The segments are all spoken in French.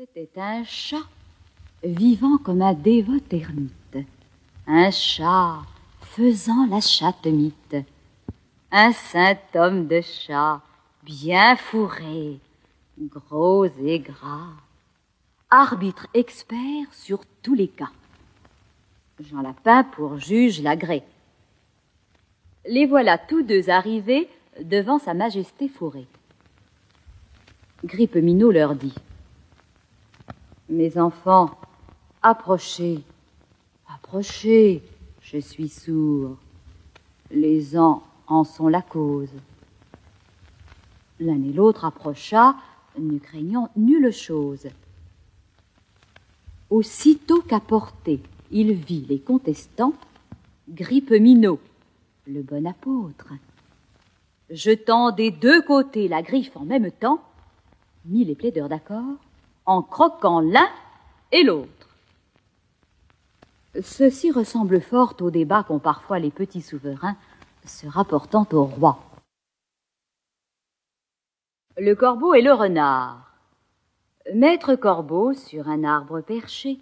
C'était un chat vivant comme un dévot ermite, un chat faisant la chatte mythe, un saint homme de chat bien fourré, gros et gras, arbitre expert sur tous les cas. Jean Lapin pour juge l'agré. Les voilà tous deux arrivés devant sa majesté fourrée. Grippe Minot leur dit Mes enfants, approchez, approchez, je suis sourd. Les ans en sont la cause. L'un et l'autre approcha, ne craignant nulle chose. Aussitôt qu'à portée il vit les contestants, Grippe Minot, le bon apôtre, jetant des deux côtés la griffe en même temps, mit les plaideurs d'accord en croquant l'un et l'autre. Ceci ressemble fort au débat qu'ont parfois les petits souverains se rapportant au roi. Le corbeau et le renard. Maître Corbeau, sur un arbre perché,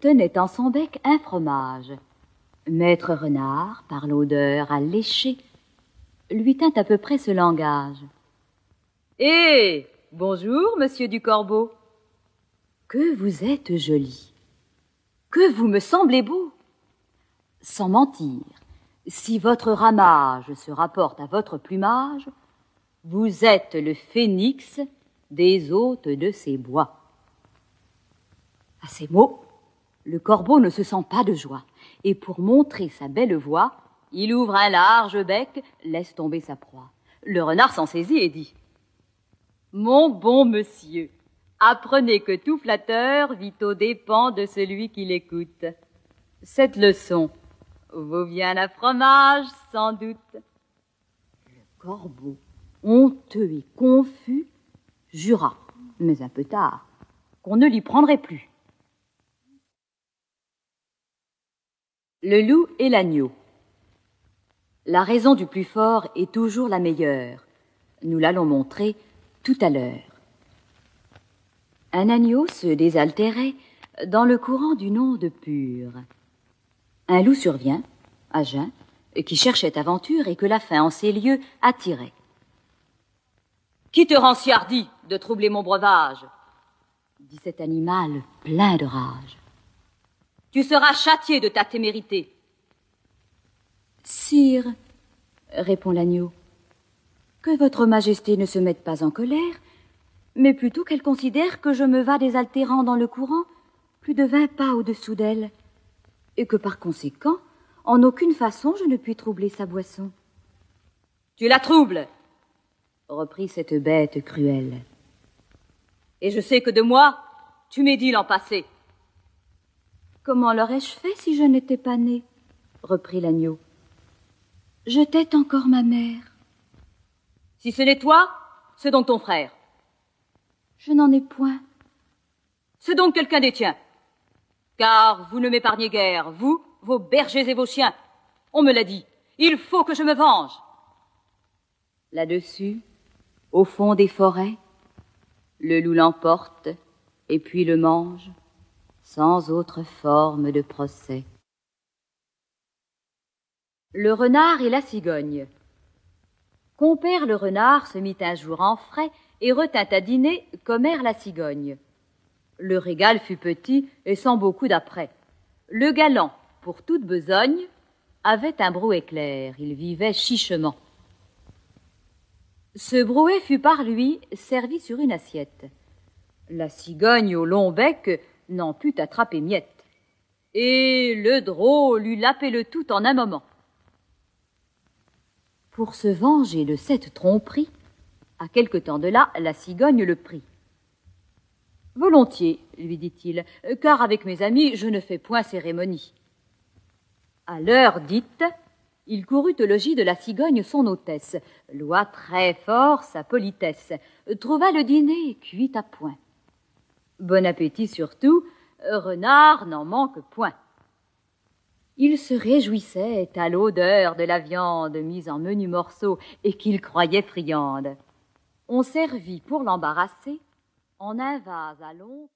tenait en son bec un fromage. Maître Renard, par l'odeur alléchée, lui tint à peu près ce langage. Eh Bonjour, monsieur du Corbeau. Que vous êtes joli. Que vous me semblez beau. Sans mentir, si votre ramage se rapporte à votre plumage, vous êtes le phénix des hôtes de ces bois. À ces mots, le corbeau ne se sent pas de joie, et pour montrer sa belle voix, il ouvre un large bec, laisse tomber sa proie. Le renard s'en saisit et dit Mon bon monsieur, apprenez que tout flatteur vit aux dépens de celui qui l'écoute. Cette leçon vaut bien un fromage, sans doute. Le corbeau, honteux et confus, jura, mais un peu tard, qu'on ne l'y prendrait plus. Le loup et l'agneau. La raison du plus fort est toujours la meilleure. Nous l'allons montrer tout à l'heure. Un agneau se désaltérait dans le courant d'une onde pure. Un loup survient, à jeun, qui cherchait aventure et que la faim en ces lieux attirait. Qui te rend si hardi de troubler mon breuvage? dit cet animal plein de rage. Tu seras châtié de ta témérité. Sire, répond l'agneau, que votre majesté ne se mette pas en colère, mais plutôt qu'elle considère que je me vas désaltérant dans le courant plus de vingt pas au-dessous d'elle, et que par conséquent, en aucune façon je ne puis troubler sa boisson. Tu la troubles, reprit cette bête cruelle. Et je sais que de moi, tu m'es dit l'an passé. Comment l'aurais-je fait si je n'étais pas né reprit l'agneau. Je tête encore ma mère. Si ce n'est toi, c'est donc ton frère. Je n'en ai point. C'est donc quelqu'un des tiens. Car vous ne m'épargnez guère, vous, vos bergers et vos chiens. On me l'a dit. Il faut que je me venge. Là-dessus, au fond des forêts, le loup l'emporte et puis le mange sans autre forme de procès. Le renard et la cigogne. Compère le renard se mit un jour en frais et retint à dîner commère la cigogne. Le régal fut petit et sans beaucoup d'après. Le galant, pour toute besogne, avait un brouet clair, il vivait chichement. Ce brouet fut par lui servi sur une assiette. La cigogne au long bec n'en put attraper miette. Et le drôle eut lapé le tout en un moment. Pour se venger de cette tromperie, à quelque temps de là, la cigogne le prit. Volontiers, lui dit-il, car avec mes amis, je ne fais point cérémonie. À l'heure dite, il courut au logis de la cigogne son hôtesse, loua très fort sa politesse, trouva le dîner cuit à point. Bon appétit surtout, renard n'en manque point. Il se réjouissait à l'odeur de la viande mise en menus morceaux et qu'il croyait friande. On servit pour l'embarrasser en un vase à long